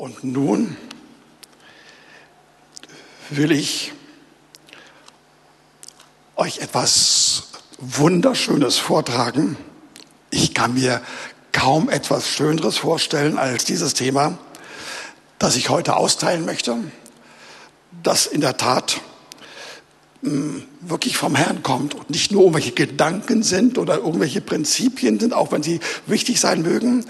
Und nun will ich euch etwas Wunderschönes vortragen. Ich kann mir kaum etwas Schöneres vorstellen als dieses Thema, das ich heute austeilen möchte, das in der Tat hm, wirklich vom Herrn kommt und nicht nur irgendwelche Gedanken sind oder irgendwelche Prinzipien sind, auch wenn sie wichtig sein mögen.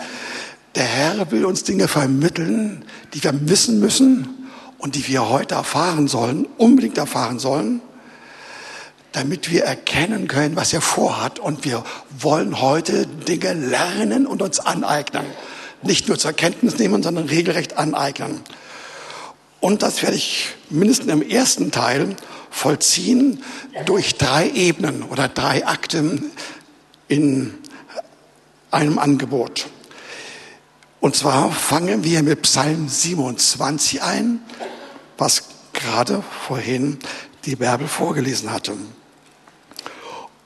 Der Herr will uns Dinge vermitteln, die wir wissen müssen und die wir heute erfahren sollen, unbedingt erfahren sollen damit wir erkennen können, was er vorhat. Und wir wollen heute Dinge lernen und uns aneignen. Nicht nur zur Kenntnis nehmen, sondern regelrecht aneignen. Und das werde ich mindestens im ersten Teil vollziehen durch drei Ebenen oder drei Akten in einem Angebot. Und zwar fangen wir mit Psalm 27 ein, was gerade vorhin die Bärbel vorgelesen hatte.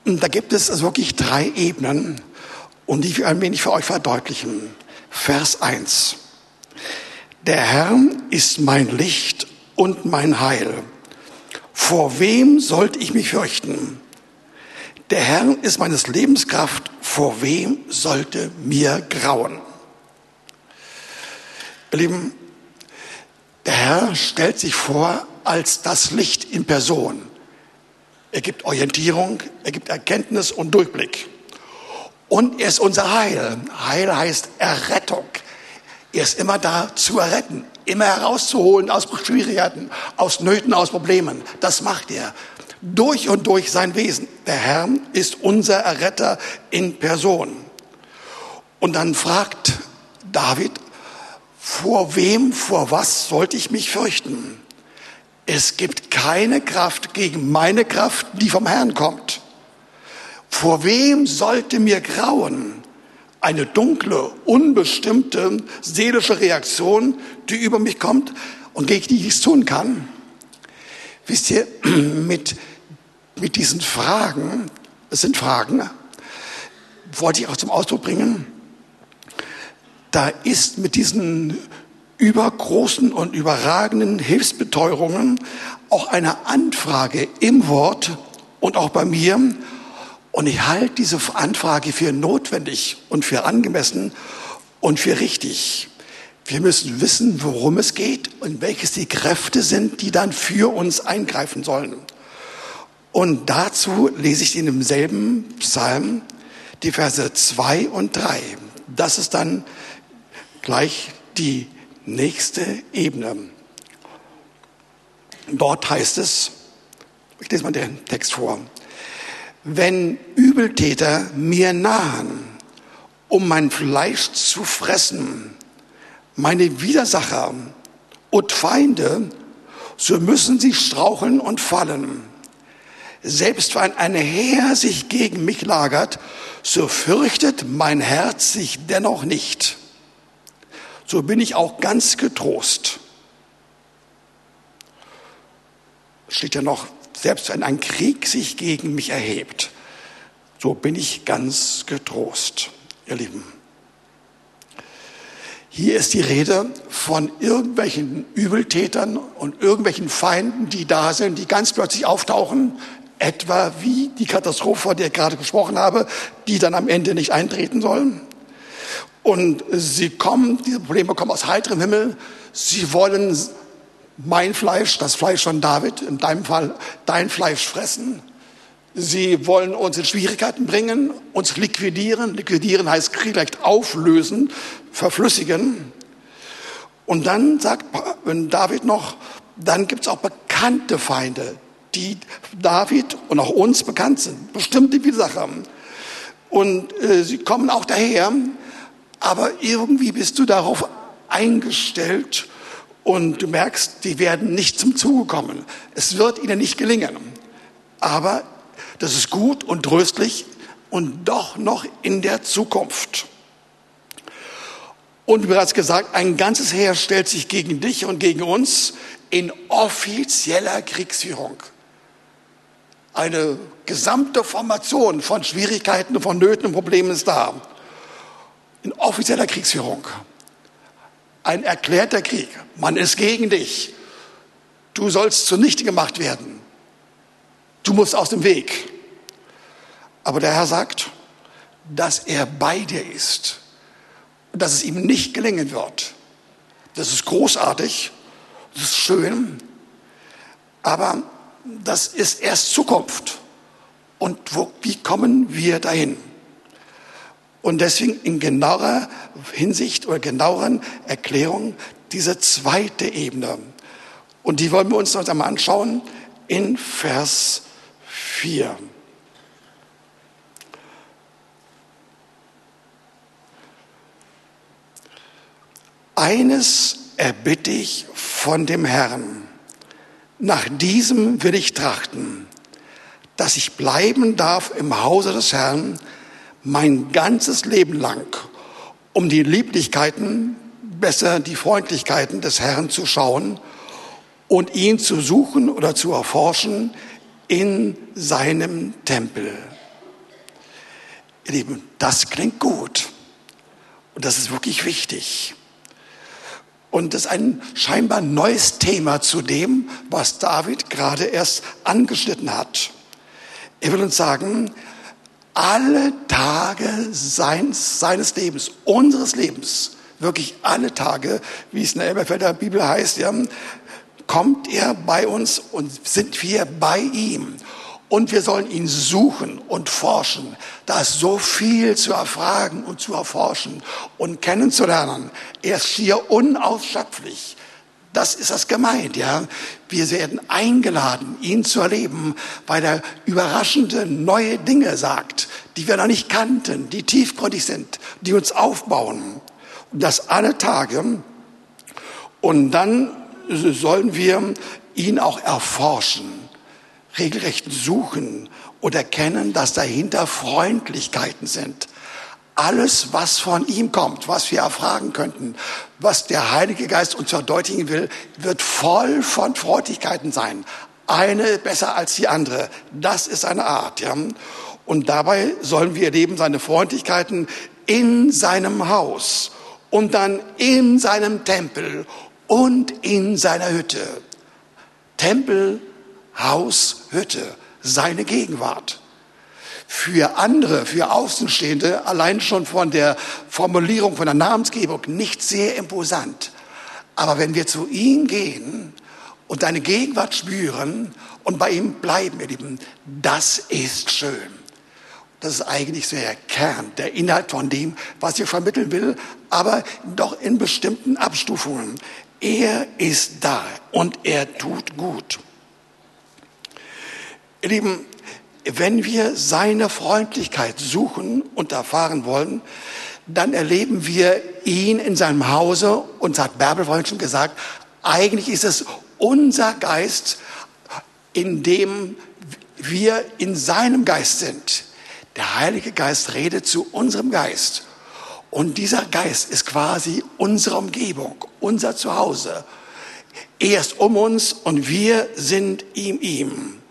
Und da gibt es wirklich drei Ebenen und die will ein wenig für euch verdeutlichen. Vers 1. Der Herr ist mein Licht und mein Heil. Vor wem sollte ich mich fürchten? Der Herr ist meines Lebens Kraft. Vor wem sollte mir grauen? Ihr Lieben, der Herr stellt sich vor als das Licht in Person. Er gibt Orientierung, er gibt Erkenntnis und Durchblick. Und er ist unser Heil. Heil heißt Errettung. Er ist immer da zu erretten, immer herauszuholen aus Schwierigkeiten, aus Nöten, aus Problemen. Das macht er. Durch und durch sein Wesen. Der Herr ist unser Erretter in Person. Und dann fragt David, vor wem, vor was sollte ich mich fürchten? Es gibt keine Kraft gegen meine Kraft, die vom Herrn kommt. Vor wem sollte mir grauen? Eine dunkle, unbestimmte seelische Reaktion, die über mich kommt und gegen die ich nichts tun kann. Wisst ihr, mit, mit diesen Fragen, es sind Fragen, wollte ich auch zum Ausdruck bringen, da ist mit diesen übergroßen und überragenden Hilfsbeteuerungen auch eine Anfrage im Wort und auch bei mir. Und ich halte diese Anfrage für notwendig und für angemessen und für richtig. Wir müssen wissen, worum es geht und welches die Kräfte sind, die dann für uns eingreifen sollen. Und dazu lese ich in demselben Psalm die Verse zwei und drei. Das ist dann gleich die nächste Ebene. Dort heißt es, ich lese mal den Text vor, wenn Übeltäter mir nahen, um mein Fleisch zu fressen, meine Widersacher und Feinde, so müssen sie straucheln und fallen. Selbst wenn ein Heer sich gegen mich lagert, so fürchtet mein Herz sich dennoch nicht so bin ich auch ganz getrost. Steht ja noch, selbst wenn ein Krieg sich gegen mich erhebt, so bin ich ganz getrost, ihr Lieben. Hier ist die Rede von irgendwelchen Übeltätern und irgendwelchen Feinden, die da sind, die ganz plötzlich auftauchen, etwa wie die Katastrophe, von der ich gerade gesprochen habe, die dann am Ende nicht eintreten sollen. Und sie kommen, diese Probleme kommen aus heiterem Himmel. Sie wollen mein Fleisch, das Fleisch von David, in deinem Fall dein Fleisch fressen. Sie wollen uns in Schwierigkeiten bringen, uns liquidieren. Liquidieren heißt vielleicht auflösen, verflüssigen. Und dann sagt David noch, dann gibt es auch bekannte Feinde, die David und auch uns bekannt sind. Bestimmte Widersacher. Und äh, sie kommen auch daher, aber irgendwie bist du darauf eingestellt und du merkst, die werden nicht zum Zuge kommen. Es wird ihnen nicht gelingen. Aber das ist gut und tröstlich und doch noch in der Zukunft. Und wie bereits gesagt, ein ganzes Heer stellt sich gegen dich und gegen uns in offizieller Kriegsführung. Eine gesamte Formation von Schwierigkeiten, von Nöten und Problemen ist da in offizieller Kriegsführung. ein erklärter Krieg. Man ist gegen dich. Du sollst zunichte gemacht werden. Du musst aus dem Weg. Aber der Herr sagt, dass er bei dir ist und dass es ihm nicht gelingen wird. Das ist großartig, das ist schön, aber das ist erst Zukunft. Und wo, wie kommen wir dahin? Und deswegen in genauer Hinsicht oder genaueren Erklärung diese zweite Ebene. Und die wollen wir uns noch einmal anschauen in Vers 4. Eines erbitte ich von dem Herrn. Nach diesem will ich trachten, dass ich bleiben darf im Hause des Herrn mein ganzes Leben lang, um die Lieblichkeiten, besser die Freundlichkeiten des Herrn zu schauen und ihn zu suchen oder zu erforschen in seinem Tempel. Ihr Lieben, das klingt gut und das ist wirklich wichtig. Und das ist ein scheinbar neues Thema zu dem, was David gerade erst angeschnitten hat. Er will uns sagen, alle Tage seines, seines Lebens, unseres Lebens, wirklich alle Tage, wie es in der Elberfelder Bibel heißt, ja, kommt er bei uns und sind wir bei ihm. Und wir sollen ihn suchen und forschen. Da ist so viel zu erfragen und zu erforschen und kennenzulernen. Er ist hier unausschöpflich. Das ist das gemeint, ja. Wir werden eingeladen, ihn zu erleben, weil er überraschende neue Dinge sagt, die wir noch nicht kannten, die tiefgründig sind, die uns aufbauen. Und das alle Tage. Und dann sollen wir ihn auch erforschen regelrecht suchen und erkennen, dass dahinter Freundlichkeiten sind. Alles, was von ihm kommt, was wir erfragen könnten, was der Heilige Geist uns verdeutlichen will, wird voll von Freundlichkeiten sein. Eine besser als die andere. Das ist eine Art. Ja? Und dabei sollen wir erleben seine Freundlichkeiten in seinem Haus und dann in seinem Tempel und in seiner Hütte. Tempel, Haus, Hütte, seine Gegenwart. Für andere, für Außenstehende, allein schon von der Formulierung, von der Namensgebung nicht sehr imposant. Aber wenn wir zu ihm gehen und deine Gegenwart spüren und bei ihm bleiben, ihr Lieben, das ist schön. Das ist eigentlich so der Kern, der Inhalt von dem, was ich vermitteln will, aber doch in bestimmten Abstufungen. Er ist da und er tut gut. Ihr Lieben, wenn wir seine Freundlichkeit suchen und erfahren wollen, dann erleben wir ihn in seinem Hause und hat Bärbel vorhin schon gesagt, eigentlich ist es unser Geist, in dem wir in seinem Geist sind. Der Heilige Geist redet zu unserem Geist. Und dieser Geist ist quasi unsere Umgebung, unser Zuhause. Er ist um uns und wir sind ihm ihm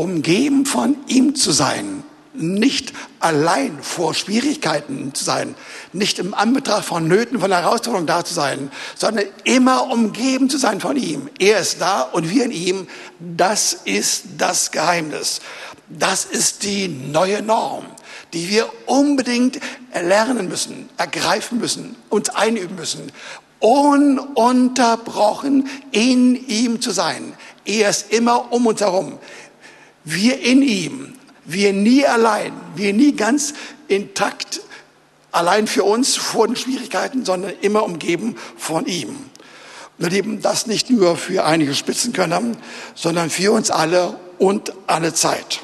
umgeben von ihm zu sein, nicht allein vor Schwierigkeiten zu sein, nicht im Anbetracht von Nöten, von Herausforderungen da zu sein, sondern immer umgeben zu sein von ihm. Er ist da und wir in ihm. Das ist das Geheimnis. Das ist die neue Norm, die wir unbedingt lernen müssen, ergreifen müssen, uns einüben müssen, ununterbrochen in ihm zu sein. Er ist immer um uns herum wir in ihm, wir nie allein, wir nie ganz intakt, allein für uns vor den Schwierigkeiten, sondern immer umgeben von ihm. Wir leben das nicht nur für einige Spitzenkönner, sondern für uns alle und alle Zeit.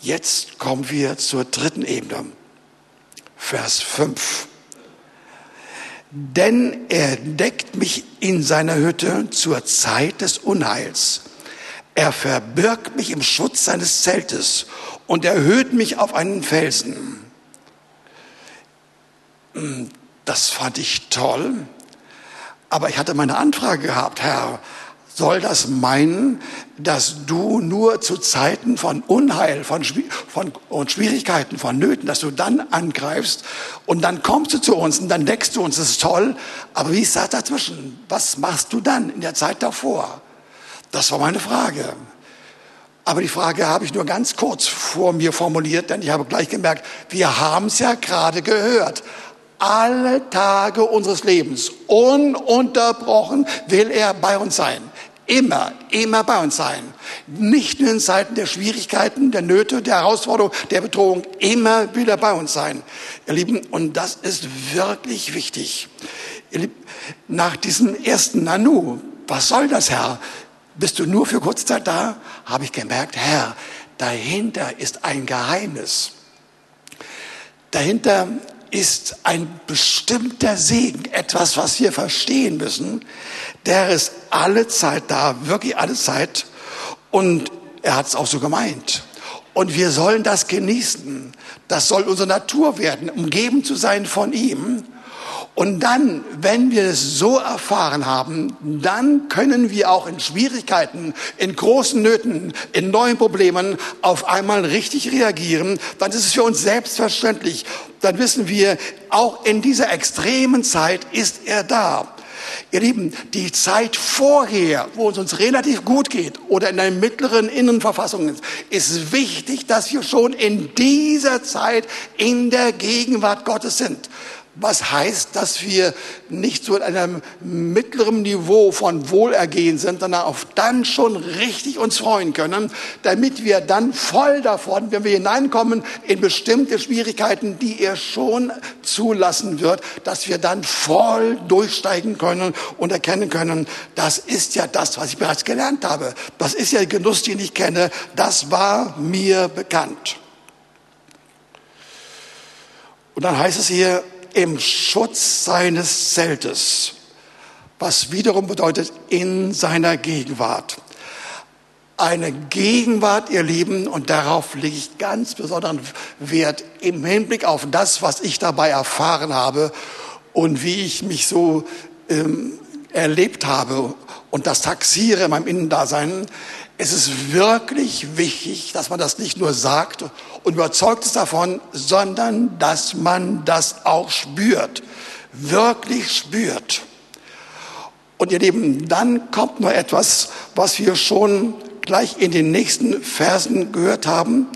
Jetzt kommen wir zur dritten Ebene. Vers 5. Denn er deckt mich in seiner Hütte zur Zeit des Unheils er verbirgt mich im Schutz seines Zeltes und erhöht mich auf einen Felsen. Hm, das fand ich toll. Aber ich hatte meine Anfrage gehabt, Herr, soll das meinen, dass du nur zu Zeiten von Unheil, von, von und Schwierigkeiten, von Nöten, dass du dann angreifst und dann kommst du zu uns und dann deckst du uns, das ist toll. Aber wie ist das dazwischen? Was machst du dann in der Zeit davor? Das war meine Frage. Aber die Frage habe ich nur ganz kurz vor mir formuliert, denn ich habe gleich gemerkt, wir haben es ja gerade gehört alle Tage unseres Lebens. Ununterbrochen will er bei uns sein. Immer, immer bei uns sein. Nicht nur in Zeiten der Schwierigkeiten, der Nöte, der Herausforderung, der Bedrohung. Immer will er bei uns sein. Ihr Lieben, und das ist wirklich wichtig. Lieben, nach diesem ersten Nanu, was soll das, Herr? Bist du nur für kurze Zeit da? Habe ich gemerkt, Herr, dahinter ist ein Geheimnis. Dahinter ist ein bestimmter Segen, etwas, was wir verstehen müssen. Der ist alle Zeit da, wirklich alle Zeit. Und er hat es auch so gemeint. Und wir sollen das genießen. Das soll unsere Natur werden, umgeben zu sein von ihm. Und dann, wenn wir es so erfahren haben, dann können wir auch in Schwierigkeiten, in großen Nöten, in neuen Problemen auf einmal richtig reagieren. Dann ist es für uns selbstverständlich. Dann wissen wir, auch in dieser extremen Zeit ist er da. Ihr Lieben, die Zeit vorher, wo es uns relativ gut geht oder in einer mittleren Innenverfassung ist, ist wichtig, dass wir schon in dieser Zeit in der Gegenwart Gottes sind. Was heißt, dass wir nicht so in einem mittleren Niveau von Wohlergehen sind, sondern auf dann schon richtig uns freuen können, damit wir dann voll davon, wenn wir hineinkommen in bestimmte Schwierigkeiten, die er schon zulassen wird, dass wir dann voll durchsteigen können und erkennen können, das ist ja das, was ich bereits gelernt habe. Das ist ja der Genuss, den ich kenne. Das war mir bekannt. Und dann heißt es hier, im Schutz seines Zeltes, was wiederum bedeutet in seiner Gegenwart. Eine Gegenwart, ihr Lieben, und darauf lege ich ganz besonderen Wert im Hinblick auf das, was ich dabei erfahren habe und wie ich mich so ähm, erlebt habe und das taxiere in meinem Innendasein. Es ist wirklich wichtig, dass man das nicht nur sagt und überzeugt ist davon, sondern dass man das auch spürt, wirklich spürt. Und ihr Lieben, dann kommt noch etwas, was wir schon gleich in den nächsten Versen gehört haben.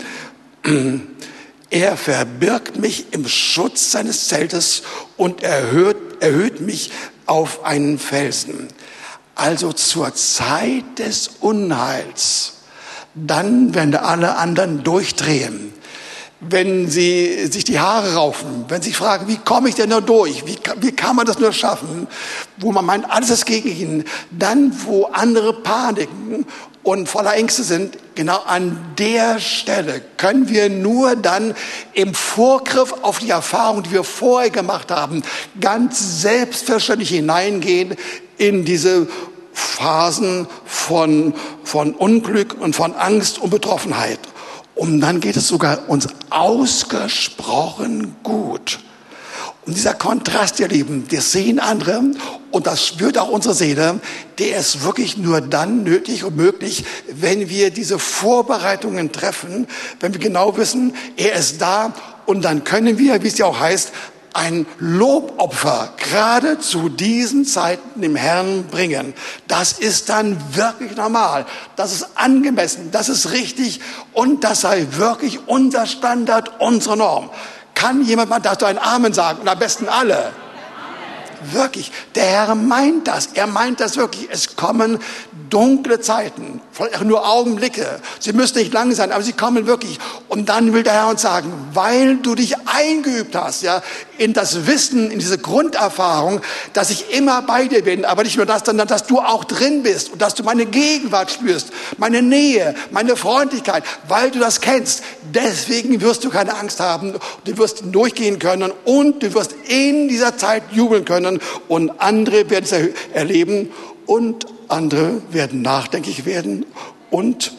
Er verbirgt mich im Schutz seines Zeltes und erhöht, erhöht mich auf einen Felsen. Also zur Zeit des Unheils, dann, wenn alle anderen durchdrehen, wenn sie sich die Haare raufen, wenn sie fragen, wie komme ich denn nur durch, wie, wie kann man das nur schaffen, wo man meint, alles ist gegen ihn, dann, wo andere paniken und voller Ängste sind, genau an der Stelle können wir nur dann im Vorgriff auf die Erfahrung, die wir vorher gemacht haben, ganz selbstverständlich hineingehen in diese Phasen von, von Unglück und von Angst und Betroffenheit. Und dann geht es sogar uns ausgesprochen gut. Und dieser Kontrast, ihr Lieben, das sehen andere und das spürt auch unsere Seele, der ist wirklich nur dann nötig und möglich, wenn wir diese Vorbereitungen treffen, wenn wir genau wissen, er ist da und dann können wir, wie es ja auch heißt, ein Lobopfer gerade zu diesen Zeiten dem Herrn bringen. Das ist dann wirklich normal. Das ist angemessen. Das ist richtig. Und das sei wirklich unser Standard, unsere Norm. Kann jemand mal dazu ein Amen sagen? Und am besten alle. Wirklich, der Herr meint das. Er meint das wirklich. Es kommen dunkle Zeiten, vielleicht nur Augenblicke. Sie müssen nicht lang sein, aber sie kommen wirklich. Und dann will der Herr uns sagen, weil du dich eingeübt hast, ja, in das Wissen, in diese Grunderfahrung, dass ich immer bei dir bin, aber nicht nur das, sondern dass du auch drin bist und dass du meine Gegenwart spürst, meine Nähe, meine Freundlichkeit, weil du das kennst. Deswegen wirst du keine Angst haben. Du wirst durchgehen können und du wirst in dieser Zeit jubeln können und andere werden es erleben und andere werden nachdenklich werden und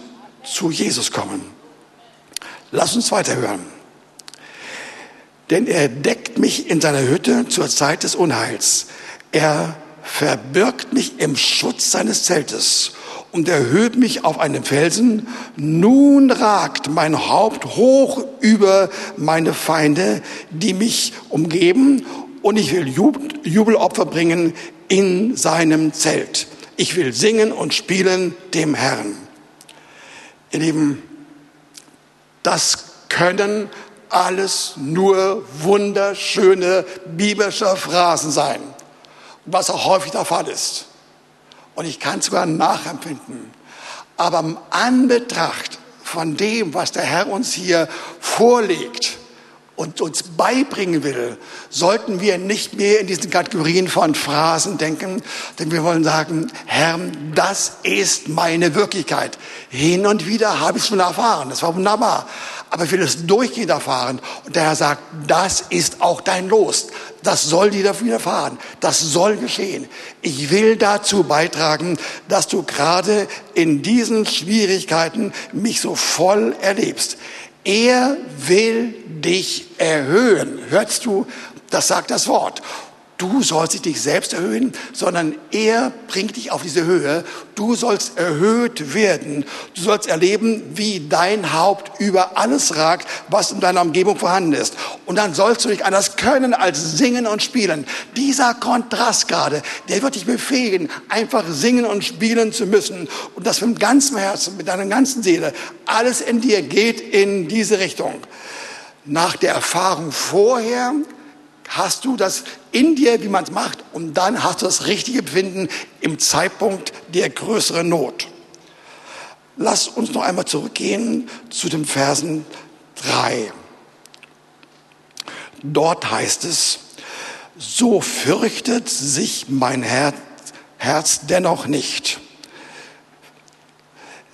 zu Jesus kommen. Lass uns weiterhören. Denn er deckt mich in seiner Hütte zur Zeit des Unheils. Er verbirgt mich im Schutz seines Zeltes und erhöht mich auf einem Felsen. Nun ragt mein Haupt hoch über meine Feinde, die mich umgeben, und ich will Jubelopfer bringen in seinem Zelt. Ich will singen und spielen dem Herrn. Ihr Lieben, das können alles nur wunderschöne biblische Phrasen sein, was auch häufig der Fall ist. Und ich kann sogar nachempfinden. Aber im Anbetracht von dem, was der Herr uns hier vorlegt, und uns beibringen will, sollten wir nicht mehr in diesen Kategorien von Phrasen denken, denn wir wollen sagen, Herr, das ist meine Wirklichkeit. Hin und wieder habe ich es schon erfahren, das war wunderbar, aber ich will es durchgehend erfahren. Und der Herr sagt, das ist auch dein Los. Das soll dir dafür erfahren. Das soll geschehen. Ich will dazu beitragen, dass du gerade in diesen Schwierigkeiten mich so voll erlebst. Er will dich erhöhen. Hörst du, das sagt das Wort. Du sollst dich selbst erhöhen, sondern er bringt dich auf diese Höhe. Du sollst erhöht werden. Du sollst erleben, wie dein Haupt über alles ragt, was in deiner Umgebung vorhanden ist. Und dann sollst du dich anders können als singen und spielen. Dieser Kontrast gerade, der wird dich befähigen, einfach singen und spielen zu müssen. Und das mit ganzem Herzen, mit deiner ganzen Seele. Alles in dir geht in diese Richtung. Nach der Erfahrung vorher hast du das in dir, wie man es macht, und dann hast du das richtige Befinden im Zeitpunkt der größeren Not. Lass uns noch einmal zurückgehen zu den Versen 3. Dort heißt es, so fürchtet sich mein Herz, Herz dennoch nicht.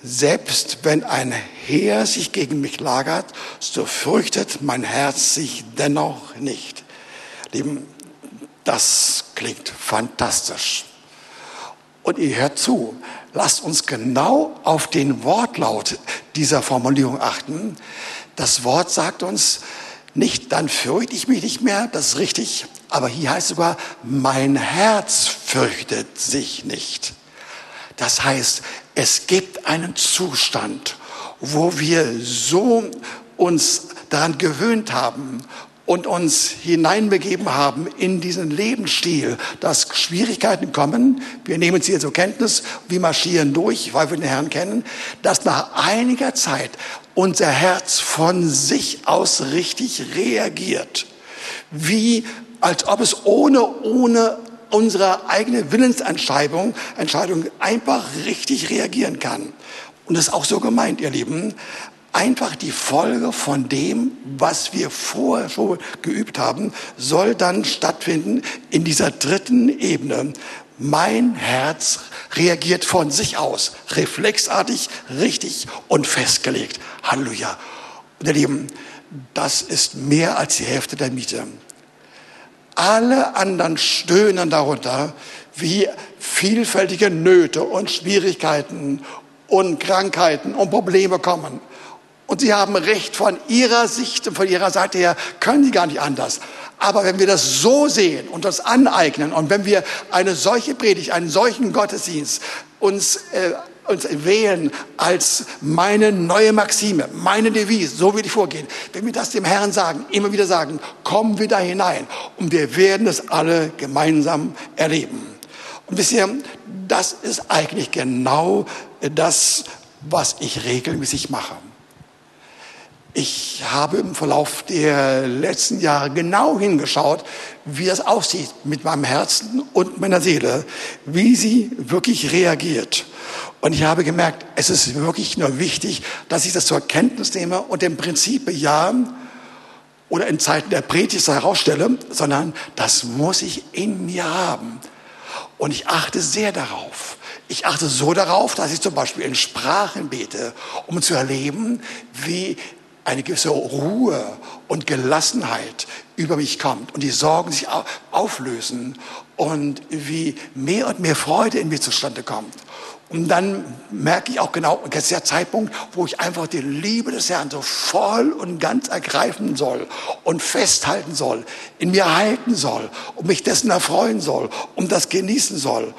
Selbst wenn ein Heer sich gegen mich lagert, so fürchtet mein Herz sich dennoch nicht. Lieben, das klingt fantastisch. Und ihr hört zu, lasst uns genau auf den Wortlaut dieser Formulierung achten. Das Wort sagt uns nicht, dann fürchte ich mich nicht mehr, das ist richtig, aber hier heißt es sogar, mein Herz fürchtet sich nicht. Das heißt, es gibt einen Zustand, wo wir so uns daran gewöhnt haben und uns hineinbegeben haben in diesen Lebensstil, dass Schwierigkeiten kommen, wir nehmen sie zur Kenntnis, wir marschieren durch, weil wir den Herrn kennen, dass nach einiger Zeit unser Herz von sich aus richtig reagiert. Wie als ob es ohne, ohne unsere eigene Willensentscheidung Entscheidung einfach richtig reagieren kann. Und das ist auch so gemeint, ihr Lieben einfach die Folge von dem, was wir vorher schon geübt haben, soll dann stattfinden in dieser dritten Ebene. Mein Herz reagiert von sich aus, reflexartig, richtig und festgelegt. Halleluja. Und ihr Lieben, das ist mehr als die Hälfte der Miete. Alle anderen stöhnen darunter, wie vielfältige Nöte und Schwierigkeiten und Krankheiten und Probleme kommen. Und sie haben recht von ihrer Sicht und von ihrer Seite her, können sie gar nicht anders. Aber wenn wir das so sehen und das aneignen und wenn wir eine solche Predigt, einen solchen Gottesdienst uns, äh, uns wählen als meine neue Maxime, meine Devise, so will ich vorgehen. Wenn wir das dem Herrn sagen, immer wieder sagen, kommen wir da hinein und wir werden es alle gemeinsam erleben. Und wisst ihr, das ist eigentlich genau das, was ich regelmäßig mache. Ich habe im Verlauf der letzten Jahre genau hingeschaut, wie das aussieht mit meinem Herzen und meiner Seele, wie sie wirklich reagiert. Und ich habe gemerkt, es ist wirklich nur wichtig, dass ich das zur Kenntnis nehme und im Prinzip bejahe oder in Zeiten der Predigt herausstelle, sondern das muss ich in mir haben. Und ich achte sehr darauf. Ich achte so darauf, dass ich zum Beispiel in Sprachen bete, um zu erleben, wie eine gewisse Ruhe und Gelassenheit über mich kommt und die Sorgen sich auflösen und wie mehr und mehr Freude in mir zustande kommt. Und dann merke ich auch genau, jetzt ist der Zeitpunkt, wo ich einfach die Liebe des Herrn so voll und ganz ergreifen soll und festhalten soll, in mir halten soll und mich dessen erfreuen soll und das genießen soll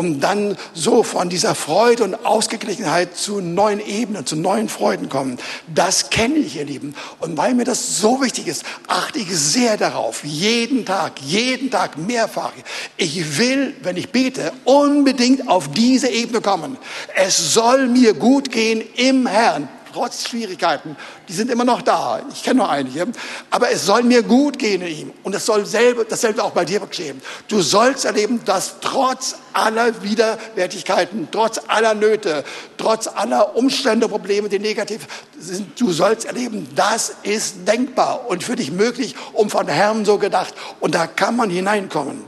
um dann so von dieser Freude und Ausgeglichenheit zu neuen Ebenen, zu neuen Freuden kommen. Das kenne ich, ihr Lieben. Und weil mir das so wichtig ist, achte ich sehr darauf, jeden Tag, jeden Tag mehrfach. Ich will, wenn ich bete, unbedingt auf diese Ebene kommen. Es soll mir gut gehen im Herrn trotz Schwierigkeiten, die sind immer noch da. Ich kenne noch einige. Aber es soll mir gut gehen in ihm. Und es soll selbe, dasselbe auch bei dir geschehen. Du sollst erleben, dass trotz aller Widerwärtigkeiten, trotz aller Nöte, trotz aller Umstände, Probleme, die negativ sind, du sollst erleben, das ist denkbar und für dich möglich und von Herrn so gedacht. Und da kann man hineinkommen.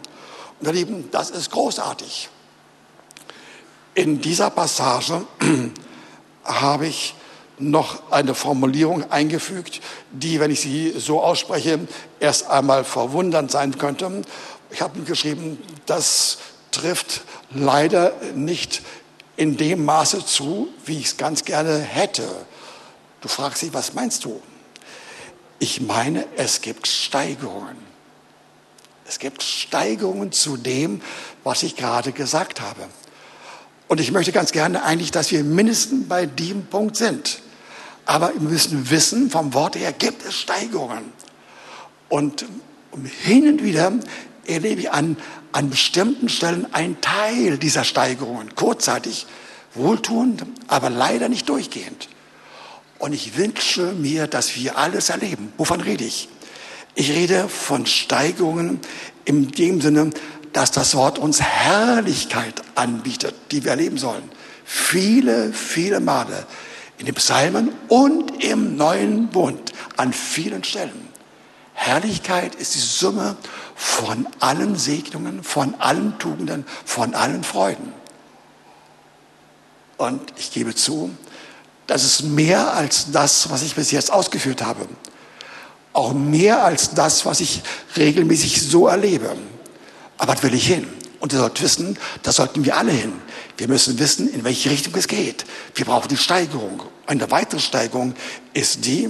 Und ihr Lieben, das ist großartig. In dieser Passage habe ich noch eine Formulierung eingefügt, die, wenn ich sie so ausspreche, erst einmal verwundernd sein könnte. Ich habe geschrieben, das trifft leider nicht in dem Maße zu, wie ich es ganz gerne hätte. Du fragst dich, was meinst du? Ich meine, es gibt Steigerungen. Es gibt Steigerungen zu dem, was ich gerade gesagt habe. Und ich möchte ganz gerne eigentlich, dass wir mindestens bei dem Punkt sind. Aber wir müssen wissen, vom Wort her gibt es Steigerungen. Und hin und wieder erlebe ich an, an bestimmten Stellen einen Teil dieser Steigerungen, kurzzeitig, wohltuend, aber leider nicht durchgehend. Und ich wünsche mir, dass wir alles erleben. Wovon rede ich? Ich rede von Steigerungen in dem Sinne, dass das Wort uns Herrlichkeit anbietet, die wir erleben sollen. Viele, viele Male in den Psalmen und im neuen Bund an vielen Stellen. Herrlichkeit ist die Summe von allen Segnungen, von allen Tugenden, von allen Freuden. Und ich gebe zu, das ist mehr als das, was ich bis jetzt ausgeführt habe. Auch mehr als das, was ich regelmäßig so erlebe. Aber das will ich hin. Und ihr sollt wissen, da sollten wir alle hin. Wir müssen wissen, in welche Richtung es geht. Wir brauchen die Steigerung. Eine weitere Steigerung ist die,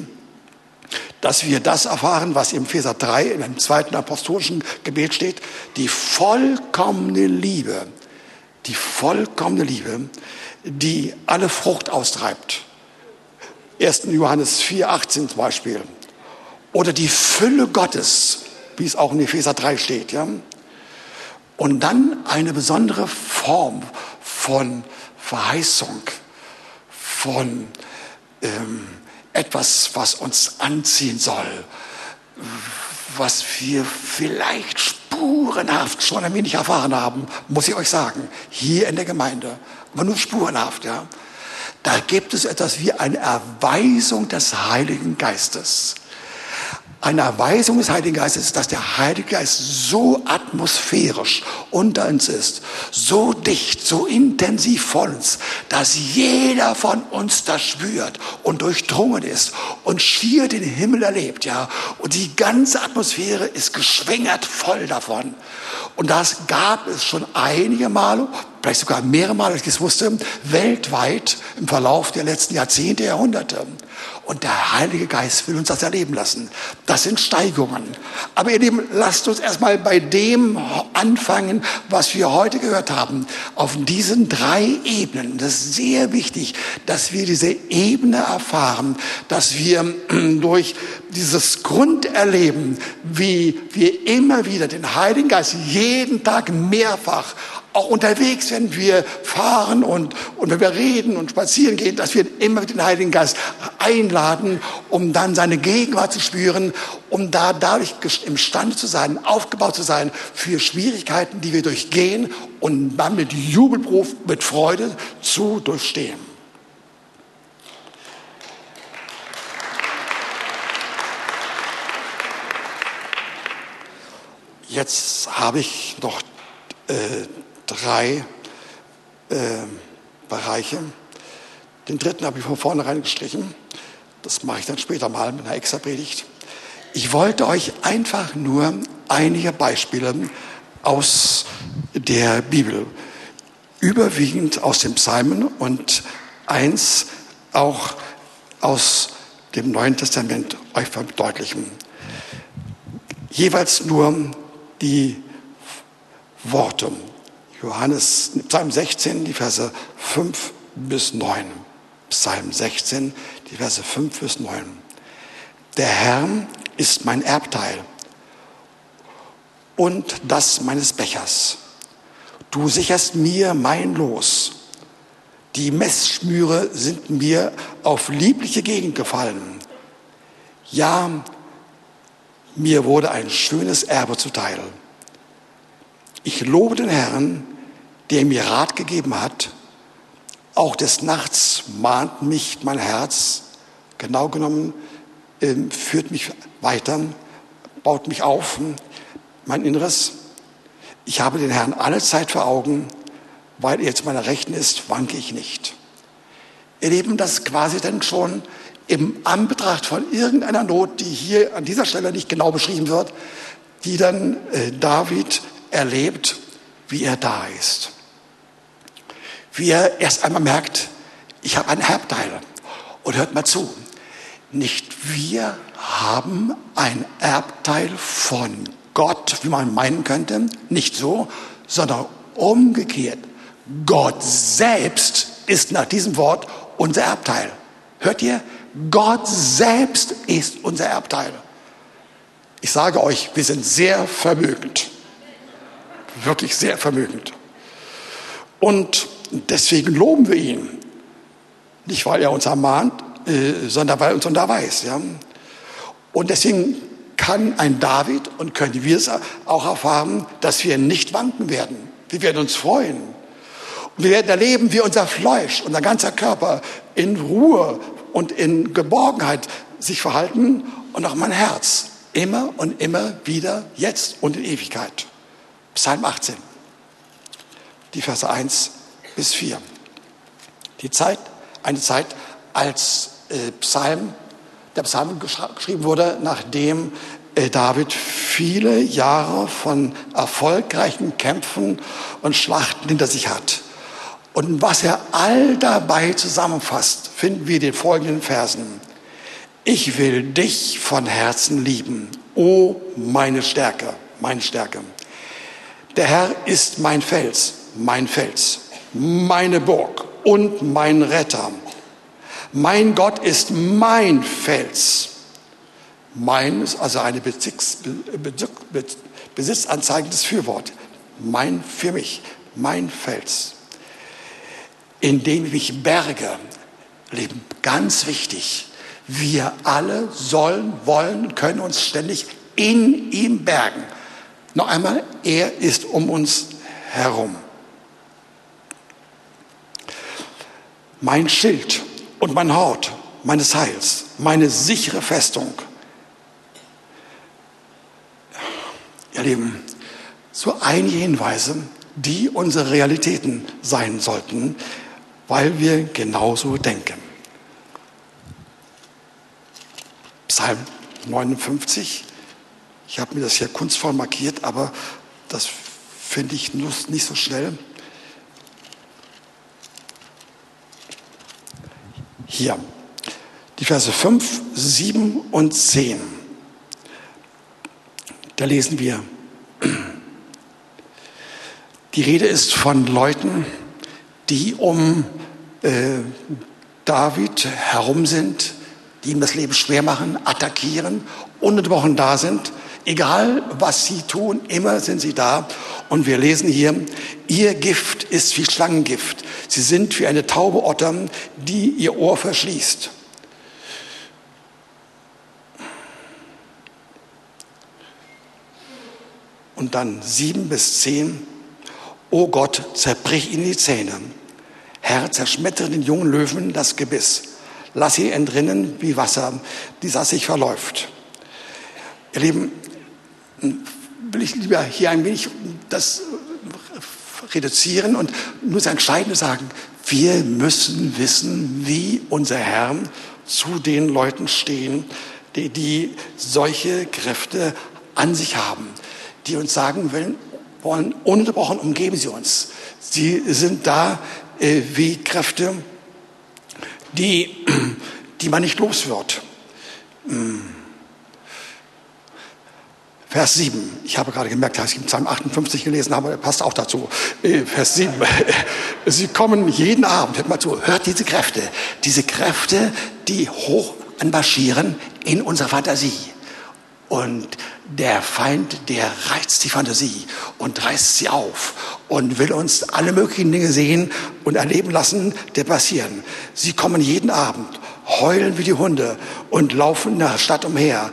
dass wir das erfahren, was im Epheser 3 in einem zweiten apostolischen Gebet steht, die vollkommene Liebe, die vollkommene Liebe, die alle Frucht austreibt. 1. Johannes 4, 18 zum Beispiel. Oder die Fülle Gottes, wie es auch in Epheser 3 steht. Ja? Und dann eine besondere Form von Verheißung, von ähm, etwas, was uns anziehen soll, was wir vielleicht spurenhaft schon ein wenig erfahren haben, muss ich euch sagen, hier in der Gemeinde, aber nur spurenhaft, ja. Da gibt es etwas wie eine Erweisung des Heiligen Geistes eine Erweisung des Heiligen Geistes ist, dass der Heilige Geist so atmosphärisch unter uns ist, so dicht, so intensiv vor uns, dass jeder von uns das spürt und durchdrungen ist und schier den Himmel erlebt, ja. Und die ganze Atmosphäre ist geschwängert voll davon. Und das gab es schon einige Male, vielleicht sogar mehrere Male, als ich es wusste, weltweit im Verlauf der letzten Jahrzehnte, Jahrhunderte. Und der Heilige Geist will uns das erleben lassen. Das sind Steigungen. Aber ihr Lieben, lasst uns erstmal bei dem anfangen, was wir heute gehört haben. Auf diesen drei Ebenen. Das ist sehr wichtig, dass wir diese Ebene erfahren, dass wir durch dieses Grunderleben, wie wir immer wieder den Heiligen Geist jeden Tag mehrfach auch unterwegs, wenn wir fahren und, und wenn wir reden und spazieren gehen, dass wir immer dem Heiligen Geist einladen, um dann seine Gegenwart zu spüren, um da dadurch imstande zu sein, aufgebaut zu sein für Schwierigkeiten, die wir durchgehen und dann mit Jubelruf, mit Freude zu durchstehen. Jetzt habe ich noch äh, drei äh, Bereiche. Den dritten habe ich von vornherein gestrichen. Das mache ich dann später mal mit einer extra Predigt. Ich wollte euch einfach nur einige Beispiele aus der Bibel, überwiegend aus dem Psalmen und eins auch aus dem Neuen Testament euch verdeutlichen. Jeweils nur die Worte. Johannes, Psalm 16, die Verse 5 bis 9. Psalm 16, die Verse 5 bis 9. Der Herr ist mein Erbteil und das meines Bechers. Du sicherst mir mein Los. Die Messschmüre sind mir auf liebliche Gegend gefallen. Ja, mir wurde ein schönes Erbe zuteil. Ich lobe den Herrn, der mir Rat gegeben hat. Auch des Nachts mahnt mich mein Herz. Genau genommen äh, führt mich weiter, baut mich auf, mein Inneres. Ich habe den Herrn alle Zeit vor Augen. Weil er zu meiner Rechten ist, wanke ich nicht. Ihr Lieben, das quasi dann schon im Anbetracht von irgendeiner Not, die hier an dieser Stelle nicht genau beschrieben wird, die dann äh, David erlebt, wie er da ist. Wie er erst einmal merkt, ich habe ein Erbteil. Und hört mal zu, nicht wir haben ein Erbteil von Gott, wie man meinen könnte, nicht so, sondern umgekehrt. Gott selbst ist nach diesem Wort unser Erbteil. Hört ihr? Gott selbst ist unser Erbteil. Ich sage euch, wir sind sehr vermögend wirklich sehr vermögend. Und deswegen loben wir ihn. Nicht, weil er uns ermahnt, äh, sondern weil er uns unterweist. Ja? Und deswegen kann ein David und können wir es auch erfahren, dass wir nicht wanken werden. Wir werden uns freuen. Und wir werden erleben, wie unser Fleisch, unser ganzer Körper in Ruhe und in Geborgenheit sich verhalten und auch mein Herz immer und immer wieder, jetzt und in Ewigkeit. Psalm 18, die Verse 1 bis 4. Die Zeit, eine Zeit, als äh, Psalm, der Psalm geschrieben wurde, nachdem äh, David viele Jahre von erfolgreichen Kämpfen und Schlachten hinter sich hat. Und was er all dabei zusammenfasst, finden wir in den folgenden Versen. Ich will dich von Herzen lieben, o meine Stärke, meine Stärke. Der Herr ist mein Fels, mein Fels, meine Burg und mein Retter. Mein Gott ist mein Fels. Mein ist also eine Besitz, besitzanzeigendes Fürwort. Mein für mich, mein Fels. In dem ich berge, leben ganz wichtig. Wir alle sollen, wollen, können uns ständig in ihm bergen. Noch einmal, er ist um uns herum. Mein Schild und mein Hort meines Heils, meine sichere Festung. Ihr Lieben, so einige Hinweise, die unsere Realitäten sein sollten, weil wir genauso denken. Psalm 59, ich habe mir das hier kunstvoll markiert, aber das finde ich nicht so schnell. Hier, die Verse 5, 7 und 10. Da lesen wir, die Rede ist von Leuten, die um äh, David herum sind, die ihm das Leben schwer machen, attackieren, ununterbrochen da sind Egal was sie tun, immer sind sie da. Und wir lesen hier, ihr Gift ist wie Schlangengift. Sie sind wie eine taube Otter, die ihr Ohr verschließt. Und dann sieben bis zehn. O Gott, zerbrich ihnen die Zähne. Herr, zerschmettere den jungen Löwen das Gebiss. Lass sie entrinnen wie Wasser, das sich verläuft. Ihr Lieben, will ich lieber hier ein wenig das reduzieren und nur das Entscheidende sagen. Wir müssen wissen, wie unser Herr zu den Leuten stehen, die, die solche Kräfte an sich haben, die uns sagen wollen, ununterbrochen umgeben sie uns. Sie sind da äh, wie Kräfte, die, die man nicht los wird. Hm. Vers 7. Ich habe gerade gemerkt, dass ich im Psalm 58 gelesen habe, passt auch dazu. Äh, Vers 7. Sie kommen jeden Abend, hört mal zu, hört diese Kräfte. Diese Kräfte, die hoch anmarschieren in unserer Fantasie. Und der Feind, der reizt die Fantasie und reißt sie auf und will uns alle möglichen Dinge sehen und erleben lassen, die passieren. Sie kommen jeden Abend, heulen wie die Hunde und laufen in der Stadt umher.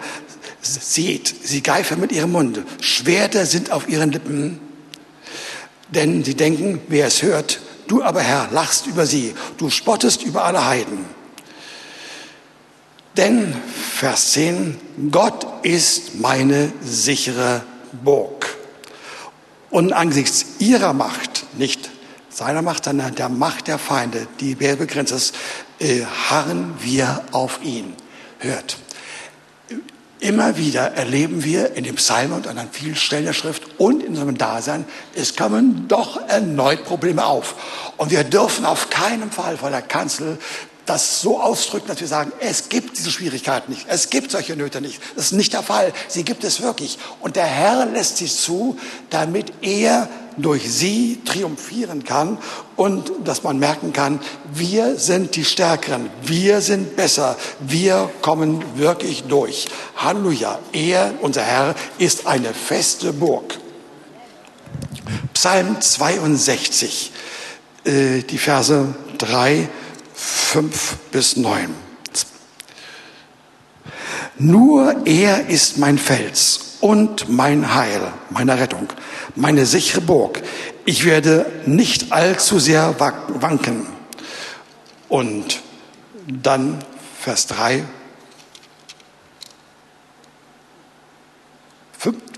Seht, sie geifen mit ihrem Mund, Schwerter sind auf ihren Lippen, denn sie denken, wer es hört, du aber Herr, lachst über sie, du spottest über alle Heiden. Denn, Vers 10, Gott ist meine sichere Burg. Und angesichts ihrer Macht, nicht seiner Macht, sondern der Macht der Feinde, die begrenzt ist, äh, harren wir auf ihn. Hört. Immer wieder erleben wir in dem Psalm und an vielen Stellen der Schrift und in unserem Dasein, es kommen doch erneut Probleme auf. Und wir dürfen auf keinen Fall vor der Kanzel das so ausdrücken, dass wir sagen, es gibt diese Schwierigkeiten nicht, es gibt solche Nöte nicht. Das ist nicht der Fall. Sie gibt es wirklich. Und der Herr lässt sie zu, damit er durch sie triumphieren kann und dass man merken kann, wir sind die Stärkeren, wir sind besser, wir kommen wirklich durch. Halleluja. Er, unser Herr, ist eine feste Burg. Psalm 62, äh, die Verse 3 5 bis 9. Nur er ist mein Fels und mein Heil, meine Rettung, meine sichere Burg. Ich werde nicht allzu sehr wanken. Und dann Vers 3,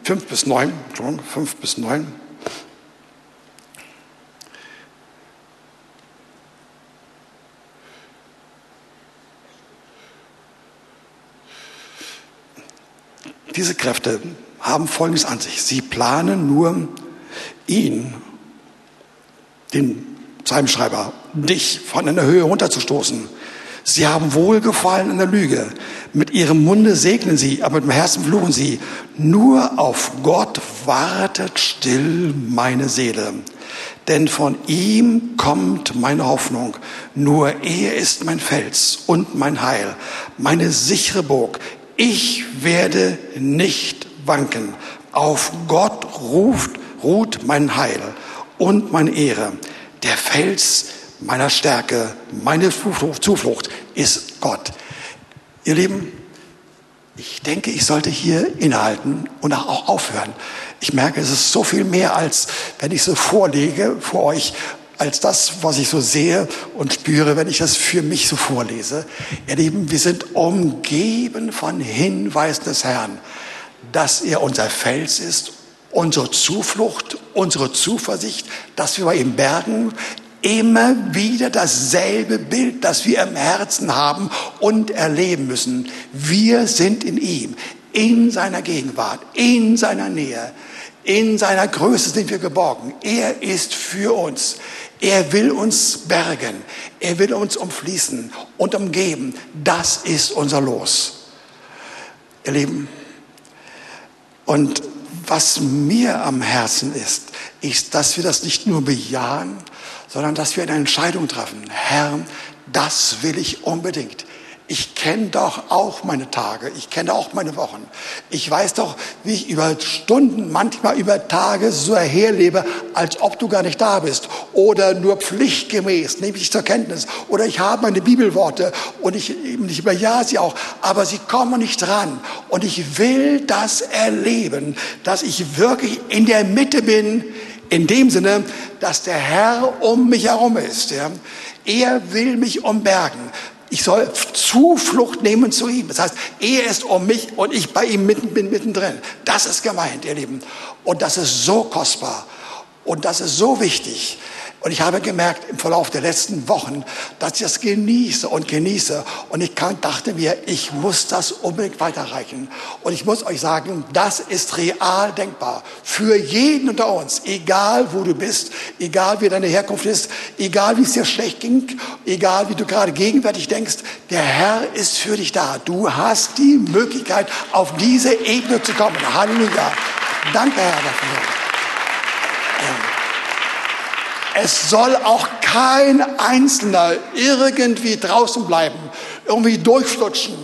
5 bis 9, 5 bis 9. Diese Kräfte haben Folgendes an sich. Sie planen nur ihn, den Psalmschreiber, dich von einer Höhe runterzustoßen. Sie haben Wohlgefallen in der Lüge. Mit ihrem Munde segnen sie, aber mit dem Herzen fluchen sie. Nur auf Gott wartet still meine Seele. Denn von ihm kommt meine Hoffnung. Nur er ist mein Fels und mein Heil, meine sichere Burg. Ich werde nicht wanken. Auf Gott ruft, ruht mein Heil und meine Ehre. Der Fels meiner Stärke, meine Zuflucht ist Gott. Ihr Lieben, ich denke, ich sollte hier innehalten und auch aufhören. Ich merke, es ist so viel mehr, als wenn ich so vorlege vor euch als das, was ich so sehe und spüre, wenn ich das für mich so vorlese. Ihr Lieben, wir sind umgeben von Hinweisen des Herrn, dass er unser Fels ist, unsere Zuflucht, unsere Zuversicht, dass wir bei ihm bergen, immer wieder dasselbe Bild, das wir im Herzen haben und erleben müssen. Wir sind in ihm, in seiner Gegenwart, in seiner Nähe, in seiner Größe sind wir geborgen. Er ist für uns. Er will uns bergen. Er will uns umfließen und umgeben. Das ist unser Los. Ihr Lieben, und was mir am Herzen ist, ist, dass wir das nicht nur bejahen, sondern dass wir eine Entscheidung treffen. Herr, das will ich unbedingt. Ich kenne doch auch meine Tage, ich kenne auch meine Wochen. Ich weiß doch, wie ich über Stunden, manchmal über Tage so herlebe, als ob du gar nicht da bist. Oder nur pflichtgemäß nehme ich zur Kenntnis. Oder ich habe meine Bibelworte und ich, ich überjahe sie auch, aber sie kommen nicht dran. Und ich will das erleben, dass ich wirklich in der Mitte bin, in dem Sinne, dass der Herr um mich herum ist. Ja. Er will mich umbergen. Ich soll Zuflucht nehmen zu ihm. Das heißt, er ist um mich und ich bei ihm mitten, bin mittendrin. Das ist gemeint, ihr Lieben. Und das ist so kostbar. Und das ist so wichtig. Und ich habe gemerkt im Verlauf der letzten Wochen, dass ich das genieße und genieße. Und ich kann, dachte mir, ich muss das unbedingt weiterreichen. Und ich muss euch sagen, das ist real denkbar. Für jeden unter uns, egal wo du bist, egal wie deine Herkunft ist, egal wie es dir schlecht ging, egal wie du gerade gegenwärtig denkst, der Herr ist für dich da. Du hast die Möglichkeit, auf diese Ebene zu kommen. Halleluja. Danke, Herr, dafür. Es soll auch kein Einzelner irgendwie draußen bleiben, irgendwie durchflutschen.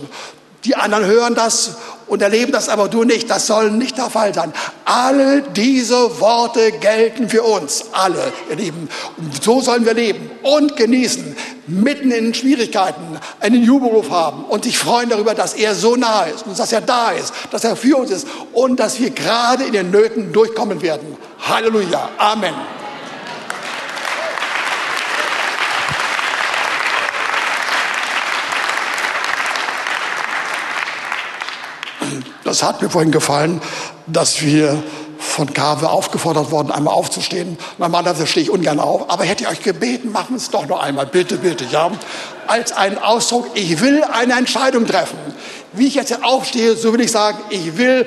Die anderen hören das und erleben das, aber du nicht. Das soll nicht der Fall sein. Alle diese Worte gelten für uns, alle, ihr Lieben. Und so sollen wir leben und genießen, mitten in Schwierigkeiten einen Jubelruf haben und sich freuen darüber, dass er so nah ist und dass er da ist, dass er für uns ist und dass wir gerade in den Nöten durchkommen werden. Halleluja. Amen. Das hat mir vorhin gefallen, dass wir von Kave aufgefordert worden, einmal aufzustehen. Normalerweise stehe ich ungern auf, aber hätte ich euch gebeten, machen es doch noch einmal, bitte, bitte, ja. Als einen Ausdruck, ich will eine Entscheidung treffen. Wie ich jetzt aufstehe, so will ich sagen, ich will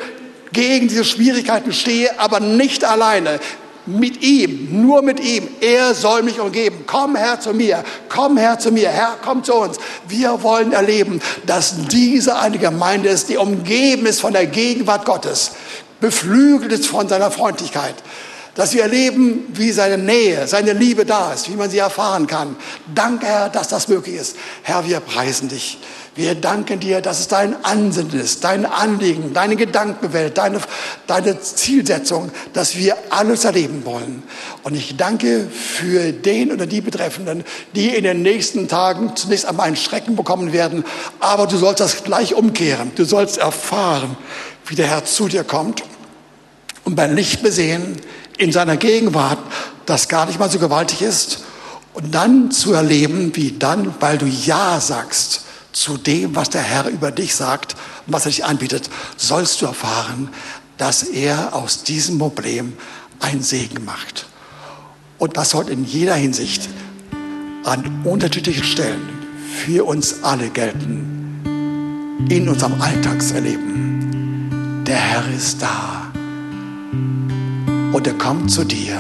gegen diese Schwierigkeiten stehe, aber nicht alleine mit ihm, nur mit ihm. Er soll mich umgeben. Komm Herr zu mir, komm Herr zu mir, Herr, komm zu uns. Wir wollen erleben, dass diese eine Gemeinde ist, die umgeben ist von der Gegenwart Gottes, beflügelt ist von seiner Freundlichkeit. Dass wir erleben, wie seine Nähe, seine Liebe da ist, wie man sie erfahren kann. Danke, Herr, dass das möglich ist. Herr, wir preisen dich. Wir danken dir, dass es dein Ansinnen ist, dein Anliegen, deine Gedankenwelt, deine, deine Zielsetzung, dass wir alles erleben wollen. Und ich danke für den oder die Betreffenden, die in den nächsten Tagen zunächst einmal einen Schrecken bekommen werden. Aber du sollst das gleich umkehren. Du sollst erfahren, wie der Herr zu dir kommt und beim Licht besehen, in seiner Gegenwart, das gar nicht mal so gewaltig ist. Und dann zu erleben, wie dann, weil du Ja sagst, zu dem, was der Herr über dich sagt und was er dich anbietet, sollst du erfahren, dass er aus diesem Problem einen Segen macht. Und das soll in jeder Hinsicht an unterschiedlichen Stellen für uns alle gelten, in unserem Alltagserleben. Der Herr ist da und er kommt zu dir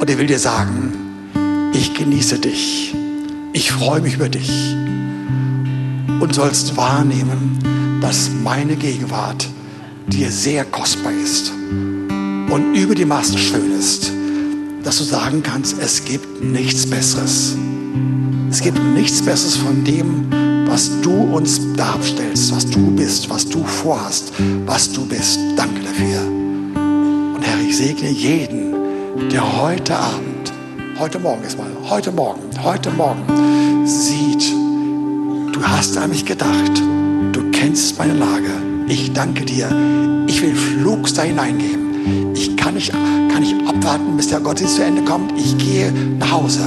und er will dir sagen, ich genieße dich ich freue mich über dich und sollst wahrnehmen, dass meine Gegenwart dir sehr kostbar ist und über die Maßen schön ist, dass du sagen kannst, es gibt nichts Besseres. Es gibt nichts Besseres von dem, was du uns darstellst, was du bist, was du vorhast, was du bist. Danke dafür. Und Herr, ich segne jeden, der heute Abend, heute Morgen ist mal, heute Morgen, heute Morgen sieht, du hast an mich gedacht, du kennst meine Lage. Ich danke dir. Ich will flugs da hineingehen. Ich kann nicht, kann nicht abwarten, bis der Gottesdienst zu Ende kommt. Ich gehe nach Hause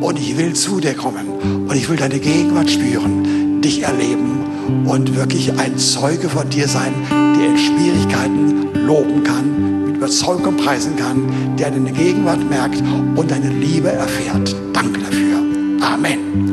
und ich will zu dir kommen und ich will deine Gegenwart spüren, dich erleben und wirklich ein Zeuge von dir sein, der in Schwierigkeiten loben kann, mit Überzeugung preisen kann, der deine Gegenwart merkt und deine Liebe erfährt. Danke dafür. Amen.